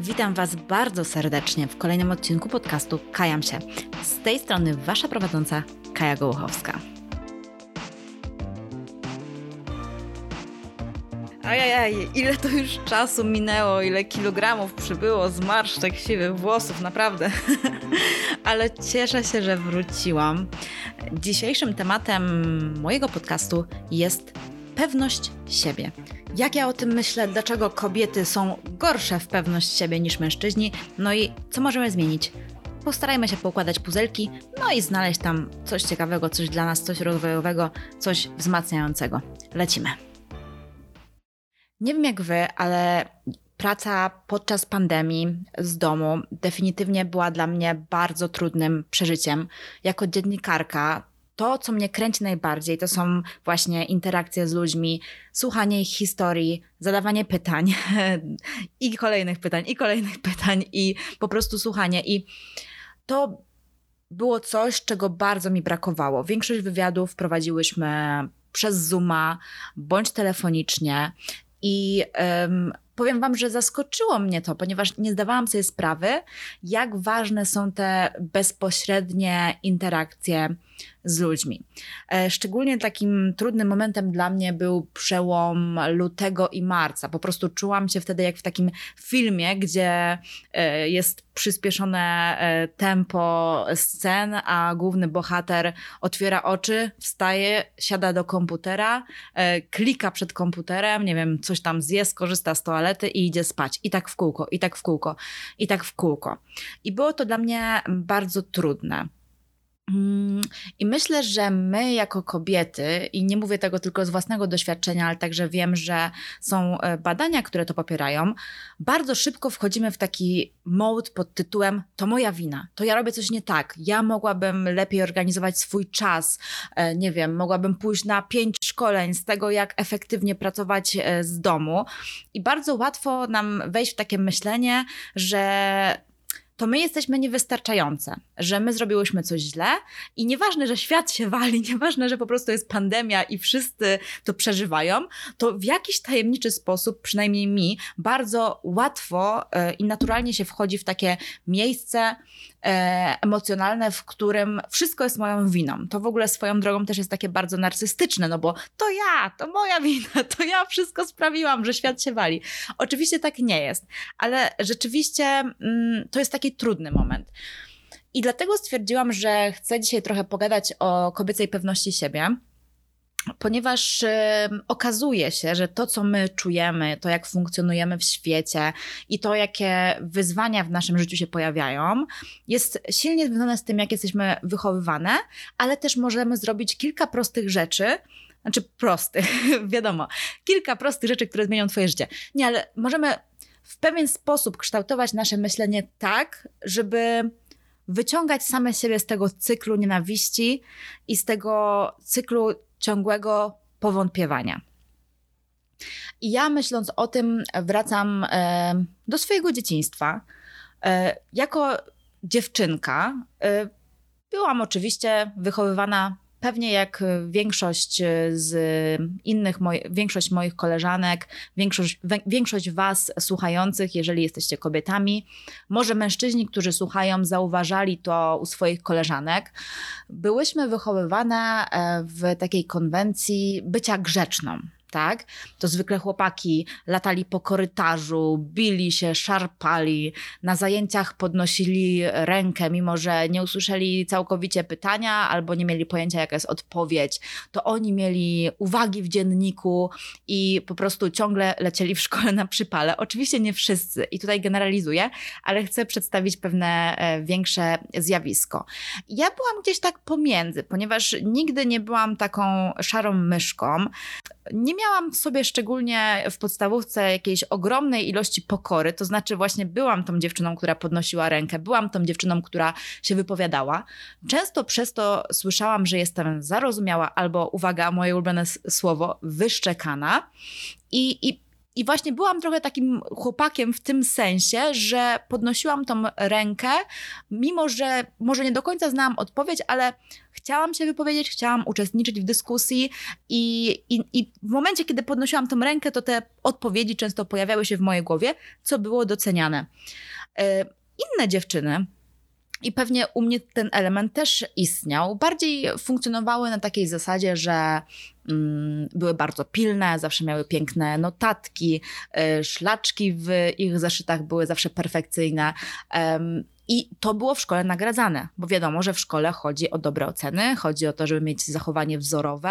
Witam Was bardzo serdecznie w kolejnym odcinku podcastu Kajam się. Z tej strony Wasza prowadząca Kaja Gołuchowska. Ajajaj, ile to już czasu minęło, ile kilogramów przybyło z marszczek siwych włosów, naprawdę. Ale cieszę się, że wróciłam. Dzisiejszym tematem mojego podcastu jest pewność siebie. Jak ja o tym myślę, dlaczego kobiety są gorsze w pewność siebie niż mężczyźni, no i co możemy zmienić? Postarajmy się poukładać puzelki, no i znaleźć tam coś ciekawego, coś dla nas, coś rozwojowego, coś wzmacniającego. Lecimy. Nie wiem jak wy, ale praca podczas pandemii z domu definitywnie była dla mnie bardzo trudnym przeżyciem. Jako dziennikarka to, co mnie kręci najbardziej, to są właśnie interakcje z ludźmi, słuchanie ich historii, zadawanie pytań i kolejnych pytań, i kolejnych pytań, i po prostu słuchanie. I to było coś, czego bardzo mi brakowało. Większość wywiadów prowadziłyśmy przez Zooma bądź telefonicznie. I um, powiem Wam, że zaskoczyło mnie to, ponieważ nie zdawałam sobie sprawy, jak ważne są te bezpośrednie interakcje z ludźmi. E, szczególnie takim trudnym momentem dla mnie był przełom lutego i marca. Po prostu czułam się wtedy jak w takim filmie, gdzie e, jest przyspieszone e, tempo scen, a główny bohater otwiera oczy, wstaje, siada do komputera, klika przed komputerem, nie wiem, coś tam zje, skorzysta z toalety i idzie spać. I tak w kółko, i tak w kółko, i tak w kółko. I było to dla mnie bardzo trudne. Mm, I myślę, że my jako kobiety, i nie mówię tego tylko z własnego doświadczenia, ale także wiem, że są e, badania, które to popierają, bardzo szybko wchodzimy w taki mode pod tytułem: To moja wina, to ja robię coś nie tak, ja mogłabym lepiej organizować swój czas, e, nie wiem, mogłabym pójść na pięć szkoleń z tego, jak efektywnie pracować e, z domu. I bardzo łatwo nam wejść w takie myślenie, że to my jesteśmy niewystarczające, że my zrobiłyśmy coś źle i nieważne, że świat się wali, nieważne, że po prostu jest pandemia i wszyscy to przeżywają, to w jakiś tajemniczy sposób, przynajmniej mi, bardzo łatwo e, i naturalnie się wchodzi w takie miejsce, e, emocjonalne, w którym wszystko jest moją winą. To w ogóle swoją drogą też jest takie bardzo narcystyczne, no bo to ja, to moja wina, to ja wszystko sprawiłam, że świat się wali. Oczywiście tak nie jest, ale rzeczywiście mm, to jest taki trudny moment. I dlatego stwierdziłam, że chcę dzisiaj trochę pogadać o kobiecej pewności siebie ponieważ y, okazuje się, że to, co my czujemy, to jak funkcjonujemy w świecie i to, jakie wyzwania w naszym życiu się pojawiają, jest silnie związane z tym, jak jesteśmy wychowywane, ale też możemy zrobić kilka prostych rzeczy, znaczy prostych, wiadomo, kilka prostych rzeczy, które zmienią Twoje życie. Nie, ale możemy w pewien sposób kształtować nasze myślenie tak, żeby wyciągać same siebie z tego cyklu nienawiści i z tego cyklu ciągłego powątpiewania. I ja myśląc o tym, wracam e, do swojego dzieciństwa. E, jako dziewczynka e, byłam oczywiście wychowywana Pewnie jak większość z innych, moj, większość moich koleżanek, większość, większość Was słuchających, jeżeli jesteście kobietami, może mężczyźni, którzy słuchają, zauważali to u swoich koleżanek. Byłyśmy wychowywane e, w takiej konwencji bycia grzeczną tak? To zwykle chłopaki latali po korytarzu, bili się, szarpali, na zajęciach podnosili rękę, mimo że nie usłyszeli całkowicie pytania albo nie mieli pojęcia, jaka jest odpowiedź. To oni mieli uwagi w dzienniku i po prostu ciągle lecieli w szkole na przypale. Oczywiście nie wszyscy i tutaj generalizuję, ale chcę przedstawić pewne e, większe zjawisko. Ja byłam gdzieś tak pomiędzy, ponieważ nigdy nie byłam taką szarą myszką nie miałam w sobie szczególnie w podstawówce jakiejś ogromnej ilości pokory, to znaczy właśnie byłam tą dziewczyną, która podnosiła rękę, byłam tą dziewczyną, która się wypowiadała. Często przez to słyszałam, że jestem zarozumiała albo, uwaga, moje ulubione słowo, wyszczekana. I, i I właśnie byłam trochę takim chłopakiem w tym sensie, że podnosiłam tą rękę, mimo że może nie do końca znałam odpowiedź, ale chciałam się wypowiedzieć, chciałam uczestniczyć w dyskusji i, i, i w momencie, kiedy podnosiłam tą rękę, to te odpowiedzi często pojawiały się w mojej głowie, co było doceniane. E, inne dziewczyny, i pewnie u mnie ten element też istniał. Bardziej funkcjonowały na takiej zasadzie, że były bardzo pilne, zawsze miały piękne notatki, y, szlaczki w ich zeszytach były zawsze perfekcyjne. I to było w szkole nagradzane, bo wiadomo, że w szkole chodzi o dobre oceny, chodzi o to, żeby mieć zachowanie wzorowe,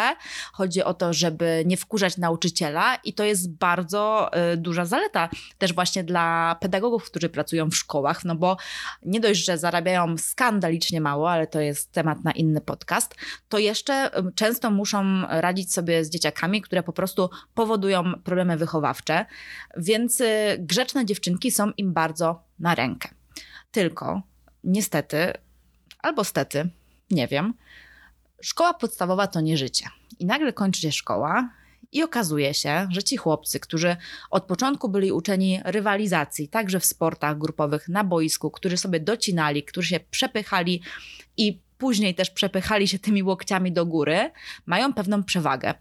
chodzi o to, żeby nie wkurzać nauczyciela i to jest bardzo y, duża zaleta też właśnie dla pedagogów, którzy pracują w szkołach, no bo nie dość, że zarabiają skandalicznie mało, ale to jest temat na inny podcast, to jeszcze y, często muszą radzić sobie z dzieciakami, które po prostu powodują problemy wychowawcze, więc y, grzeczne dziewczynki są im bardzo na rękę. Tylko niestety, albo stety, nie wiem, szkoła podstawowa to nie życie. I nagle kończy się szkoła i okazuje się, że ci chłopcy, którzy od początku byli uczeni rywalizacji, także w sportach grupowych na boisku, którzy sobie docinali, którzy się przepychali i później też przepychali się tymi łokciami do góry, mają pewną przewagę.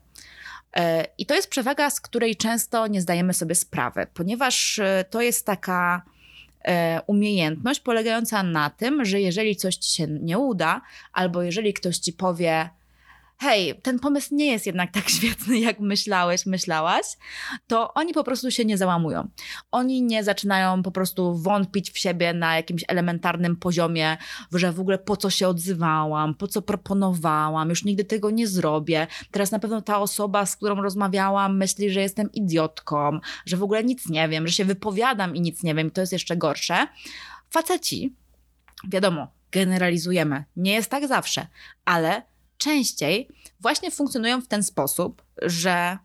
E, I to jest przewaga, z której często nie zdajemy sobie sprawy, ponieważ e, to jest taka umiejętność polegająca na tym, że jeżeli coś ci się nie uda, albo jeżeli ktoś ci powie, hej, ten pomysł nie jest jednak tak świetny, jak myślałeś, myślałaś, to oni po prostu się nie załamują. Oni nie zaczynają po prostu wątpić w siebie na jakimś elementarnym poziomie, że w ogóle po co się odzywałam, po co proponowałam, już nigdy tego nie zrobię. Teraz na pewno ta osoba, z którą rozmawiałam, myśli, że jestem idiotką, że w ogóle nic nie wiem, że się wypowiadam i nic nie wiem, to jest jeszcze gorsze. Faceci, wiadomo, generalizujemy, nie jest tak zawsze, ale częściej właśnie funkcjonują w ten sposób, że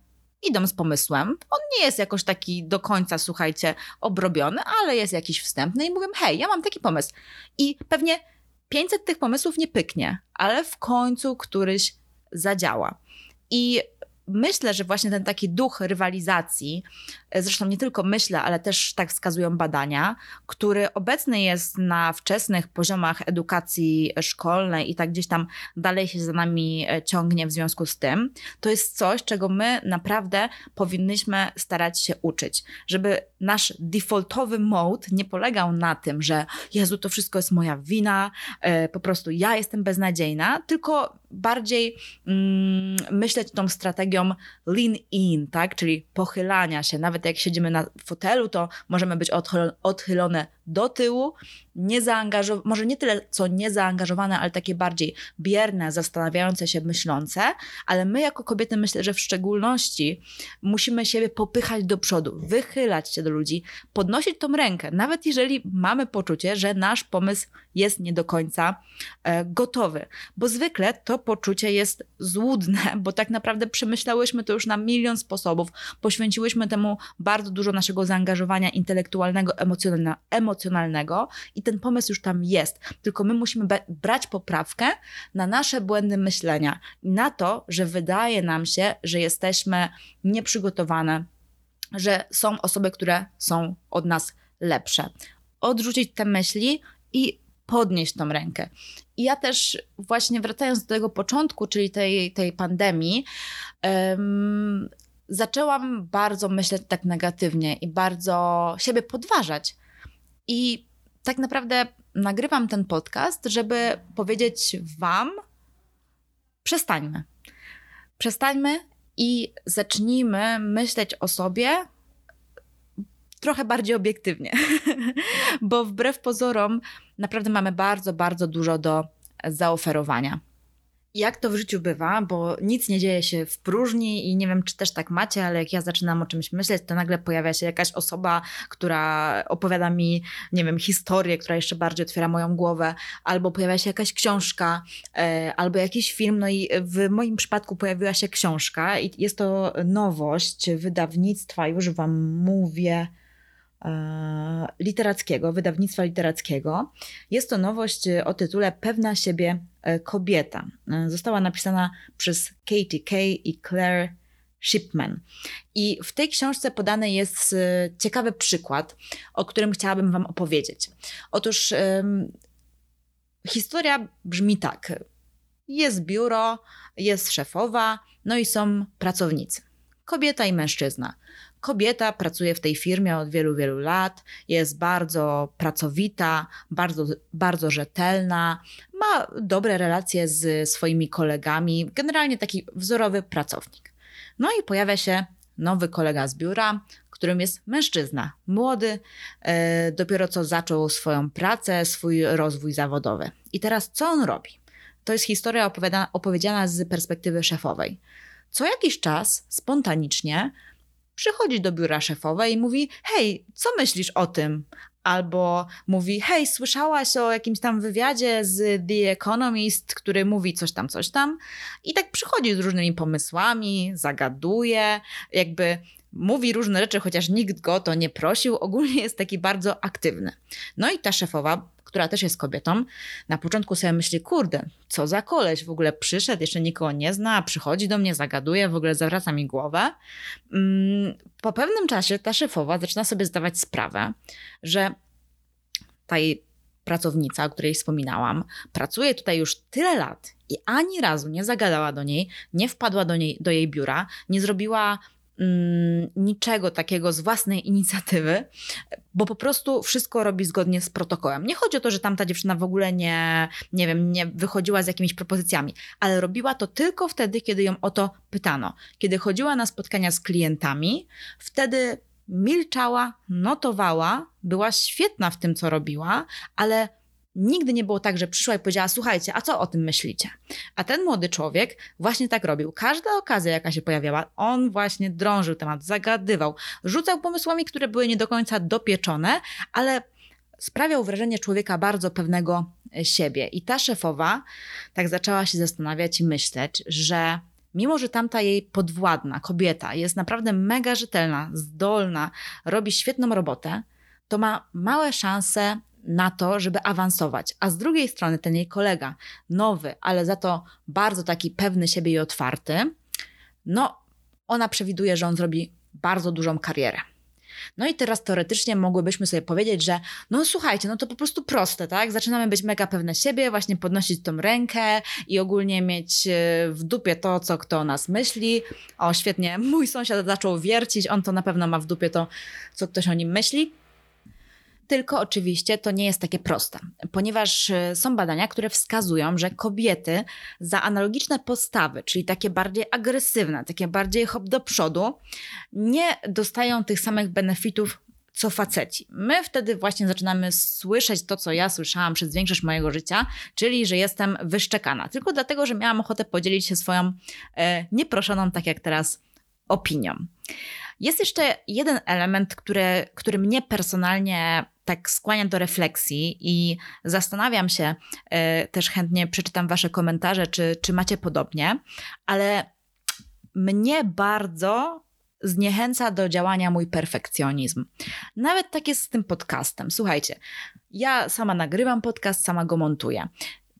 idą z pomysłem. On nie jest jakoś taki do końca, słuchajcie, obrobiony, ale jest jakiś wstępny i mówią: Hej, ja mam taki pomysł. I pewnie 500 tych pomysłów nie pyknie, ale w końcu któryś zadziała. I myślę, że właśnie ten taki duch rywalizacji, e, zresztą nie tylko myślę, ale też tak wskazują badania, który obecny jest na wczesnych poziomach edukacji szkolnej i tak gdzieś tam dalej się za nami e, ciągnie w związku z tym, to jest coś, czego my naprawdę powinniśmy starać się uczyć, żeby nasz defaultowy mode nie polegał na tym, że Jezu, to wszystko jest moja wina, e, po prostu ja jestem beznadziejna, tylko bardziej mm, myśleć tą strategią lean in, tak? Czyli pochylania się. Nawet jak siedzimy na fotelu, to możemy być odchylone do tyłu, niezaangażowane, może nie tyle co niezaangażowane, ale takie bardziej bierne, zastanawiające się, myślące, ale my jako kobiety myślę, że w szczególności musimy siebie popychać do przodu, wychylać się do ludzi, podnosić tą rękę, nawet jeżeli mamy poczucie, że nasz pomysł jest nie do końca e, gotowy, bo zwykle to poczucie jest złudne, bo tak naprawdę przemyślałyśmy to już na milion sposobów, poświęciłyśmy temu bardzo dużo naszego zaangażowania intelektualnego, emocjonalnego, emocjonalnego i ten pomysł już tam jest. Tylko my musimy brać poprawkę na nasze błędy myślenia i na to, że wydaje nam się, że jesteśmy nieprzygotowane, że są osoby, które są od nas lepsze. Odrzucić te myśli i podnieść tą rękę. I ja też właśnie wracając do tego początku, czyli tej, tej pandemii, um, zaczęłam bardzo myśleć tak negatywnie i bardzo siebie podważać. I tak naprawdę nagrywam ten podcast, żeby powiedzieć Wam: przestańmy. Przestańmy i zacznijmy myśleć o sobie trochę bardziej obiektywnie. Bo wbrew pozorom, naprawdę mamy bardzo, bardzo dużo do zaoferowania jak to w życiu bywa, bo nic nie dzieje się w próżni i nie wiem, czy też tak macie, ale jak ja zaczynam o czymś myśleć, to nagle pojawia się jakaś osoba, która opowiada mi, nie wiem, historię, która jeszcze bardziej otwiera moją głowę, albo pojawia się jakaś książka, e, albo jakiś film. No i w moim przypadku pojawiła się książka i jest to nowość wydawnictwa, już Wam mówię E, literackiego, wydawnictwa literackiego. Jest to nowość o tytule Pewna siebie kobieta. E, została napisana przez Katie Kay i Claire Shipman. I w tej książce podany jest y, ciekawy przykład, o którym chciałabym Wam opowiedzieć. Otóż historia brzmi tak. Jest biuro, jest szefowa, no i są pracownicy. Kobieta i mężczyzna. Kobieta pracuje w tej firmie od wielu, wielu lat, jest bardzo pracowita, bardzo, bardzo rzetelna, ma dobre relacje z swoimi kolegami, generalnie taki wzorowy pracownik. No i pojawia się nowy kolega z biura, którym jest mężczyzna, młody, e, dopiero co zaczął swoją pracę, swój rozwój zawodowy. I teraz co on robi? To jest historia opowiedziana z perspektywy szefowej. Co jakiś czas spontanicznie przychodzi do biura szefowej i mówi: Hej, co myślisz o tym? Albo mówi: Hej, słyszałaś o jakimś tam wywiadzie z The Economist, który mówi coś tam, coś tam. I tak przychodzi z różnymi pomysłami, zagaduje, jakby mówi różne rzeczy, chociaż nikt go to nie prosił. Ogólnie jest taki bardzo aktywny. No i ta szefowa która też jest kobietą, na początku sobie myśli, kurde, co za koleś, w ogóle przyszedł, jeszcze nikogo nie zna, przychodzi do mnie, zagaduje, w ogóle zawraca mi głowę. Mm, po pewnym czasie ta szefowa zaczyna sobie zdawać sprawę, że ta jej pracownica, o której wspominałam, pracuje tutaj już tyle lat i ani razu nie zagadała do niej, nie wpadła do, niej, do jej biura, nie zrobiła niczego takiego z własnej inicjatywy, bo po prostu wszystko robi zgodnie z protokołem. Nie chodzi o to, że tamta dziewczyna w ogóle nie, nie wiem, nie wychodziła z jakimiś propozycjami, ale robiła to tylko wtedy, kiedy ją o to pytano. Kiedy chodziła na spotkania z klientami, wtedy milczała, notowała, była świetna w tym, co robiła, ale Nigdy nie było tak, że przyszła i powiedziała: Słuchajcie, a co o tym myślicie? A ten młody człowiek właśnie tak robił. Każda okazja, jaka się pojawiała, on właśnie drążył temat, zagadywał, rzucał pomysłami, które były nie do końca dopieczone, ale sprawiał wrażenie człowieka bardzo pewnego e, siebie. I ta szefowa tak zaczęła się zastanawiać i myśleć, że mimo że tamta jej podwładna kobieta jest naprawdę mega rzetelna, zdolna, robi świetną robotę, to ma małe szanse na to, żeby awansować. A z drugiej strony ten jej kolega, nowy, ale za to bardzo taki pewny siebie i otwarty, no ona przewiduje, że on zrobi bardzo dużą karierę. No i teraz teoretycznie mogłybyśmy sobie powiedzieć, że no słuchajcie, no to po prostu proste, tak? Zaczynamy być mega pewne siebie, właśnie podnosić tą rękę i ogólnie mieć e, w dupie to, co kto o nas myśli. O, świetnie, mój sąsiad zaczął wiercić, on to na pewno ma w dupie to, co ktoś o nim myśli. Tylko oczywiście to nie jest takie proste, ponieważ e, są badania, które wskazują, że kobiety za analogiczne postawy, czyli takie bardziej agresywne, takie bardziej hop do przodu, nie dostają tych samych benefitów co faceci. My wtedy właśnie zaczynamy słyszeć to, co ja słyszałam przez większość mojego życia, czyli że jestem wyszczekana. Tylko dlatego, że miałam ochotę podzielić się swoją e, nieproszoną, tak jak teraz, opinią. Jest jeszcze jeden element, który, który mnie personalnie tak skłania do refleksji i zastanawiam się, e, też chętnie przeczytam Wasze komentarze, czy, czy macie podobnie, ale mnie bardzo zniechęca do działania mój perfekcjonizm. Nawet tak jest z tym podcastem. Słuchajcie, ja sama nagrywam podcast, sama go montuję.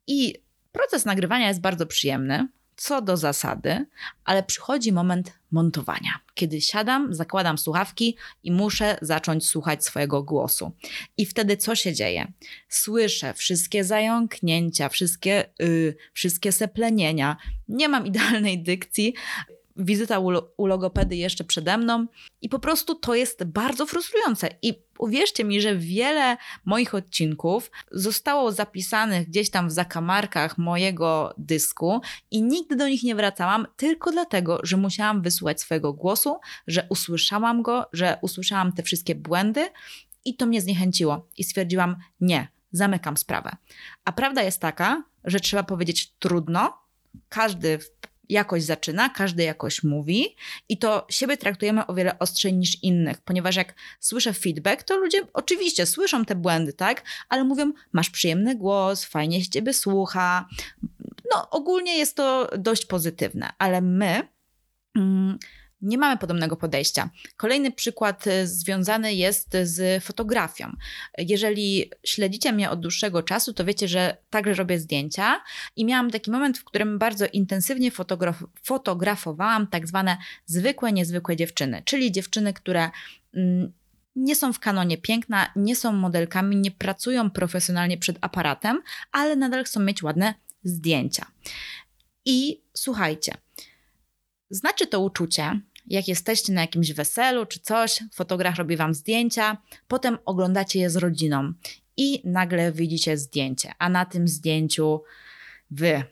I proces nagrywania jest bardzo przyjemny, co do zasady, ale przychodzi moment montowania, kiedy siadam, zakładam słuchawki i muszę zacząć słuchać swojego głosu. I wtedy co się dzieje? Słyszę wszystkie zająknięcia, wszystkie, yy, wszystkie seplenienia. Nie mam idealnej dykcji, wizyta u, logopedy jeszcze przede mną i po prostu to jest bardzo frustrujące. I uwierzcie mi, że wiele moich odcinków zostało zapisanych gdzieś tam w zakamarkach mojego dysku i nigdy do nich nie wracałam, tylko dlatego, że musiałam wysłuchać swojego głosu, że usłyszałam go, że usłyszałam te wszystkie błędy i to mnie zniechęciło. I stwierdziłam, nie, zamykam sprawę. A prawda jest taka, że trzeba powiedzieć trudno. Każdy jakoś zaczyna, każdy jakoś mówi i to siebie traktujemy o wiele ostrzej niż innych, ponieważ jak słyszę feedback, to ludzie oczywiście słyszą te błędy, tak, ale mówią, masz przyjemny głos, fajnie się ciebie słucha. No, ogólnie jest to dość pozytywne, ale my. Mm, nie mamy podobnego podejścia. Kolejny przykład e, związany jest z fotografią. Jeżeli śledzicie mnie od dłuższego czasu, to wiecie, że także robię zdjęcia i miałam taki moment, w którym bardzo intensywnie fotograf fotografowałam tak zwane zwykłe, niezwykłe dziewczyny, czyli dziewczyny, które mm, nie są w kanonie piękna, nie są modelkami, nie pracują profesjonalnie przed aparatem, ale nadal chcą mieć ładne zdjęcia. I słuchajcie, znaczy to uczucie, jak jesteście na jakimś weselu czy coś, fotograf robi wam zdjęcia, potem oglądacie je z rodziną i nagle widzicie zdjęcie, a na tym zdjęciu wy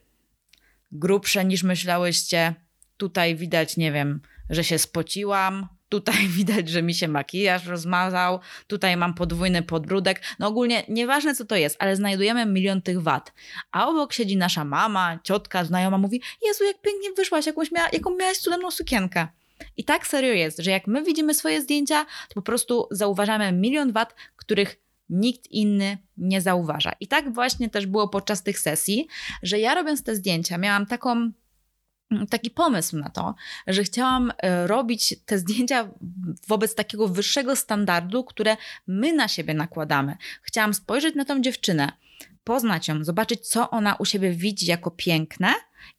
grubsze niż myślałyście, tutaj widać, nie wiem, że się spociłam, Tutaj widać, że mi się makijaż rozmazał, tutaj mam podwójny podbródek. No ogólnie nieważne co to jest, ale znajdujemy milion tych wad. A obok siedzi nasza mama, ciotka, znajoma, mówi: Jezu, jak pięknie wyszłaś, jakąś mia jaką miałaś cudowną sukienkę. I tak serio jest, że jak my widzimy swoje zdjęcia, to po prostu zauważamy milion wad, których nikt inny nie zauważa. I tak właśnie też było podczas tych sesji, że ja robiąc te zdjęcia, miałam taką Mm, taki pomysł na to, że chciałam e, robić te zdjęcia wobec takiego wyższego standardu, które my na siebie nakładamy. Chciałam spojrzeć na tą dziewczynę, poznać ją, zobaczyć, co ona u siebie widzi jako piękne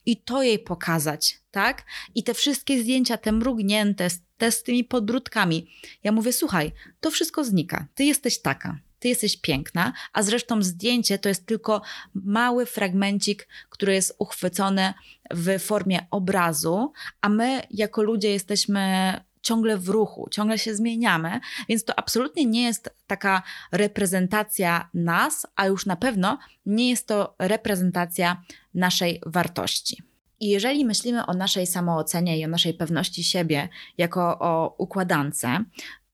i to jej pokazać, tak? I te wszystkie zdjęcia, te mrugnięte, te z tymi podbródkami. Ja mówię, słuchaj, to wszystko znika. Ty jesteś taka ty jesteś piękna, a zresztą zdjęcie to jest tylko mały fragmencik, który jest uchwycony w formie obrazu, a my jako ludzie jesteśmy ciągle w ruchu, ciągle się zmieniamy, więc to absolutnie nie jest taka reprezentacja nas, a już na pewno nie jest to reprezentacja naszej wartości. I jeżeli myślimy o naszej samoocenie i o naszej pewności siebie jako o układance,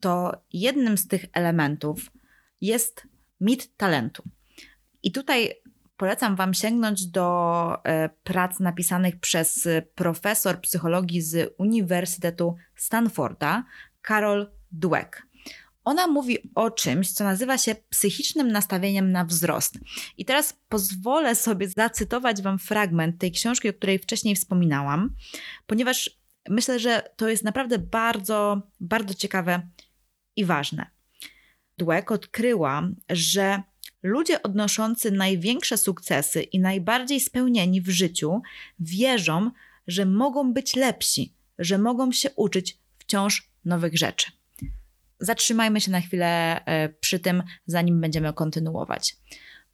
to jednym z tych elementów jest mit talentu. I tutaj polecam Wam sięgnąć do e, prac napisanych przez profesor psychologii z Uniwersytetu Stanforda, Carol Dweck. Ona mówi o czymś, co nazywa się psychicznym nastawieniem na wzrost. I teraz pozwolę sobie zacytować Wam fragment tej książki, o której wcześniej wspominałam, ponieważ myślę, że to jest naprawdę bardzo, bardzo ciekawe i ważne. Dweck odkryła, że ludzie odnoszący największe sukcesy i najbardziej spełnieni w życiu wierzą, że mogą być lepsi, że mogą się uczyć wciąż nowych rzeczy. Zatrzymajmy się na chwilę e, przy tym, zanim będziemy kontynuować.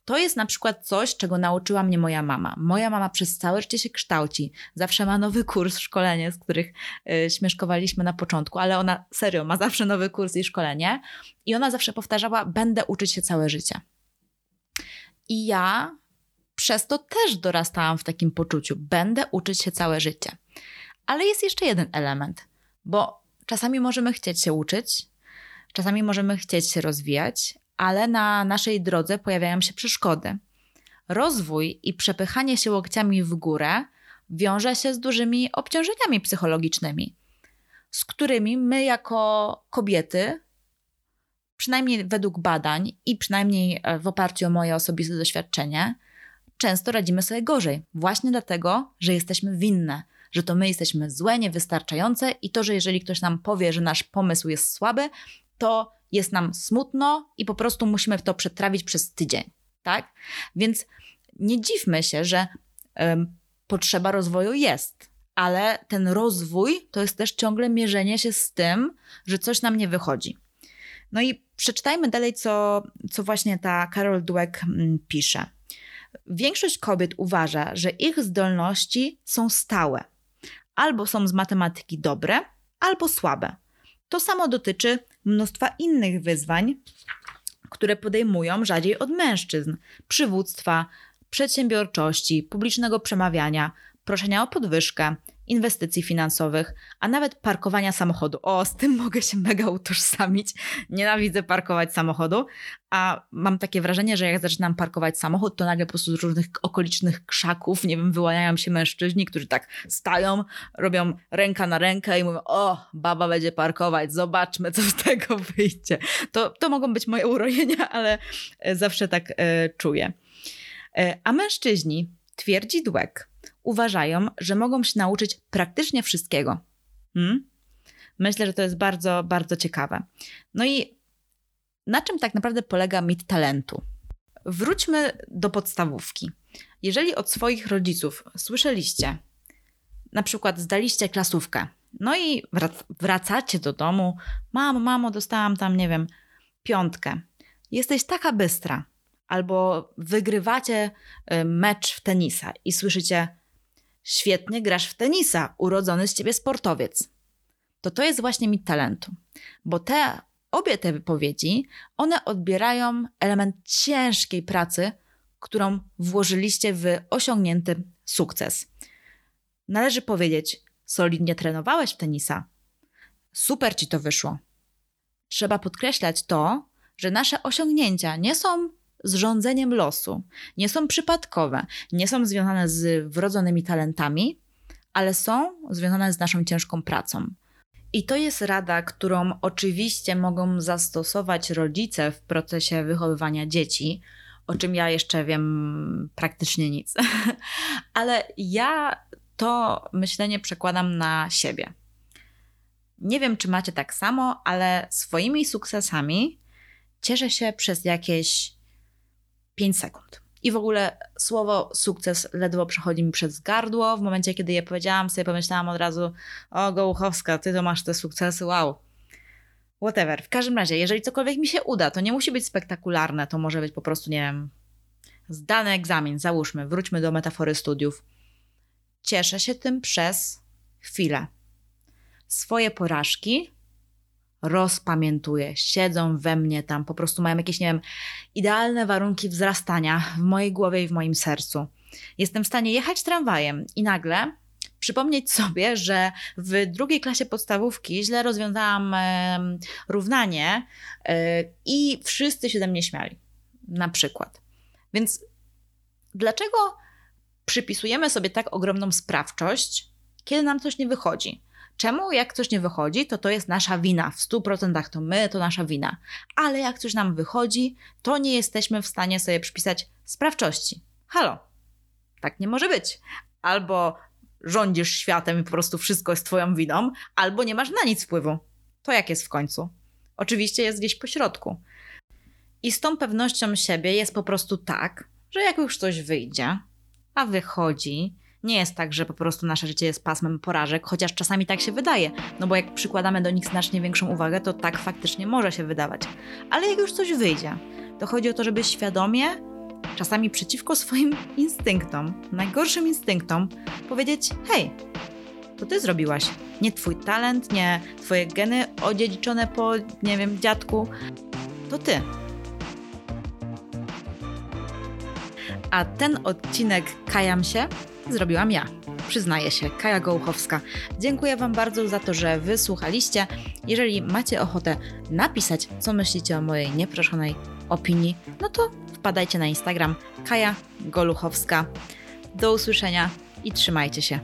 To jest na przykład coś, czego nauczyła mnie moja mama. Moja mama przez całe życie się kształci. Zawsze ma nowy kurs, szkolenie, z których y, śmieszkowaliśmy na początku, ale ona serio ma zawsze nowy kurs i szkolenie. I ona zawsze powtarzała: Będę uczyć się całe życie. I ja przez to też dorastałam w takim poczuciu: Będę uczyć się całe życie. Ale jest jeszcze jeden element, bo czasami możemy chcieć się uczyć, czasami możemy chcieć się rozwijać, ale na naszej drodze pojawiają się przeszkody. Rozwój i przepychanie się łokciami w górę wiąże się z dużymi obciążeniami psychologicznymi, z którymi my, jako kobiety, przynajmniej według badań i przynajmniej e, w oparciu o moje osobiste doświadczenie, często radzimy sobie gorzej. Właśnie dlatego, że jesteśmy winne, że to my jesteśmy złe, niewystarczające i to, że jeżeli ktoś nam powie, że nasz pomysł jest słaby, to jest nam smutno i po prostu musimy to przetrawić przez tydzień, tak? Więc nie dziwmy się, że ym, potrzeba rozwoju jest, ale ten rozwój to jest też ciągle mierzenie się z tym, że coś nam nie wychodzi. No i przeczytajmy dalej, co, co właśnie ta Carol Dweck mm, pisze. Większość kobiet uważa, że ich zdolności są stałe. Albo są z matematyki dobre, albo słabe. To samo dotyczy mnóstwa innych wyzwań, które podejmują rzadziej od mężczyzn: przywództwa, przedsiębiorczości, publicznego przemawiania, proszenia o podwyżkę, inwestycji finansowych, a nawet parkowania samochodu. O, z tym mogę się mega utożsamić. Nienawidzę parkować samochodu, a mam takie wrażenie, że jak zaczynam parkować samochód, to nagle po prostu z różnych okolicznych krzaków, nie wiem, wyłaniają się mężczyźni, którzy tak stają, robią ręka na rękę i mówią: O, baba będzie parkować, zobaczmy, co z tego wyjdzie. To, to mogą być moje urojenia, ale e, zawsze tak e, czuję. E, a mężczyźni, twierdzi Dweck, uważają, że mogą się nauczyć praktycznie wszystkiego. Hmm? Myślę, że to jest bardzo, bardzo ciekawe. No i na czym tak naprawdę polega mit talentu? Wróćmy do podstawówki. Jeżeli od swoich rodziców słyszeliście, na przykład zdaliście klasówkę, no i wracacie do domu, mamo, mamo, dostałam tam, nie wiem, piątkę. Jesteś taka bystra. Albo wygrywacie y, mecz w tenisa i słyszycie, świetnie grasz w tenisa, urodzony z ciebie sportowiec. To to jest właśnie mit talentu, bo te obie te wypowiedzi, one odbierają element ciężkiej pracy, którą włożyliście w osiągnięty sukces. Należy powiedzieć, solidnie trenowałeś w tenisa. Super ci to wyszło. Trzeba podkreślać to, że nasze osiągnięcia nie są zrządzeniem losu, nie są przypadkowe, nie są związane z wrodzonymi talentami, ale są związane z naszą ciężką pracą. I to jest rada, którą oczywiście mogą zastosować rodzice w procesie wychowywania dzieci, o czym ja jeszcze wiem praktycznie nic. Ale ja to myślenie przekładam na siebie. Nie wiem, czy macie tak samo, ale swoimi sukcesami cieszę się przez jakieś 5 sekund. I w ogóle słowo sukces ledwo przechodzi mi przez gardło. W momencie, kiedy je powiedziałam, sobie pomyślałam od razu: O, Gołuchowska, ty to masz te sukcesy, wow. Whatever. W każdym razie, jeżeli cokolwiek mi się uda, to nie musi być spektakularne, to może być po prostu, nie wiem, zdany egzamin, załóżmy, wróćmy do metafory studiów. Cieszę się tym przez chwilę. Swoje porażki rozpamiętuję, siedzą we mnie tam, po prostu mają jakieś, nie wiem, idealne warunki wzrastania w mojej głowie i w moim sercu. Jestem w stanie jechać tramwajem i nagle przypomnieć sobie, że w drugiej klasie podstawówki źle rozwiązałam e, równanie e, i wszyscy się ze mnie śmiali. Na przykład. Więc dlaczego przypisujemy sobie tak ogromną sprawczość, kiedy nam coś nie wychodzi? Czemu jak coś nie wychodzi, to to jest nasza wina. W 100% to my, to nasza wina. Ale jak coś nam wychodzi, to nie jesteśmy w stanie sobie przypisać sprawczości. Halo, tak nie może być. Albo rządzisz światem i po prostu wszystko jest twoją winą, albo nie masz na nic wpływu. To jak jest w końcu? Oczywiście jest gdzieś po środku. I z tą pewnością siebie jest po prostu tak, że jak już coś wyjdzie, a wychodzi, nie jest tak, że po prostu nasze życie jest pasmem porażek, chociaż czasami tak się wydaje, no bo jak przykładamy do nich znacznie większą uwagę, to tak faktycznie może się wydawać. Ale jak już coś wyjdzie, to chodzi o to, żeby świadomie, czasami przeciwko swoim instynktom, najgorszym instynktom, powiedzieć: hej, to ty zrobiłaś. Nie twój talent, nie twoje geny odziedziczone po, nie wiem, dziadku. To ty. A ten odcinek Kajam się zrobiłam ja. Przyznaję się, Kaja Gołuchowska. Dziękuję Wam bardzo za to, że wysłuchaliście. Jeżeli macie ochotę napisać, co myślicie o mojej nieproszonej opinii, no to wpadajcie na Instagram Kaja Goluchowska. Do usłyszenia i trzymajcie się.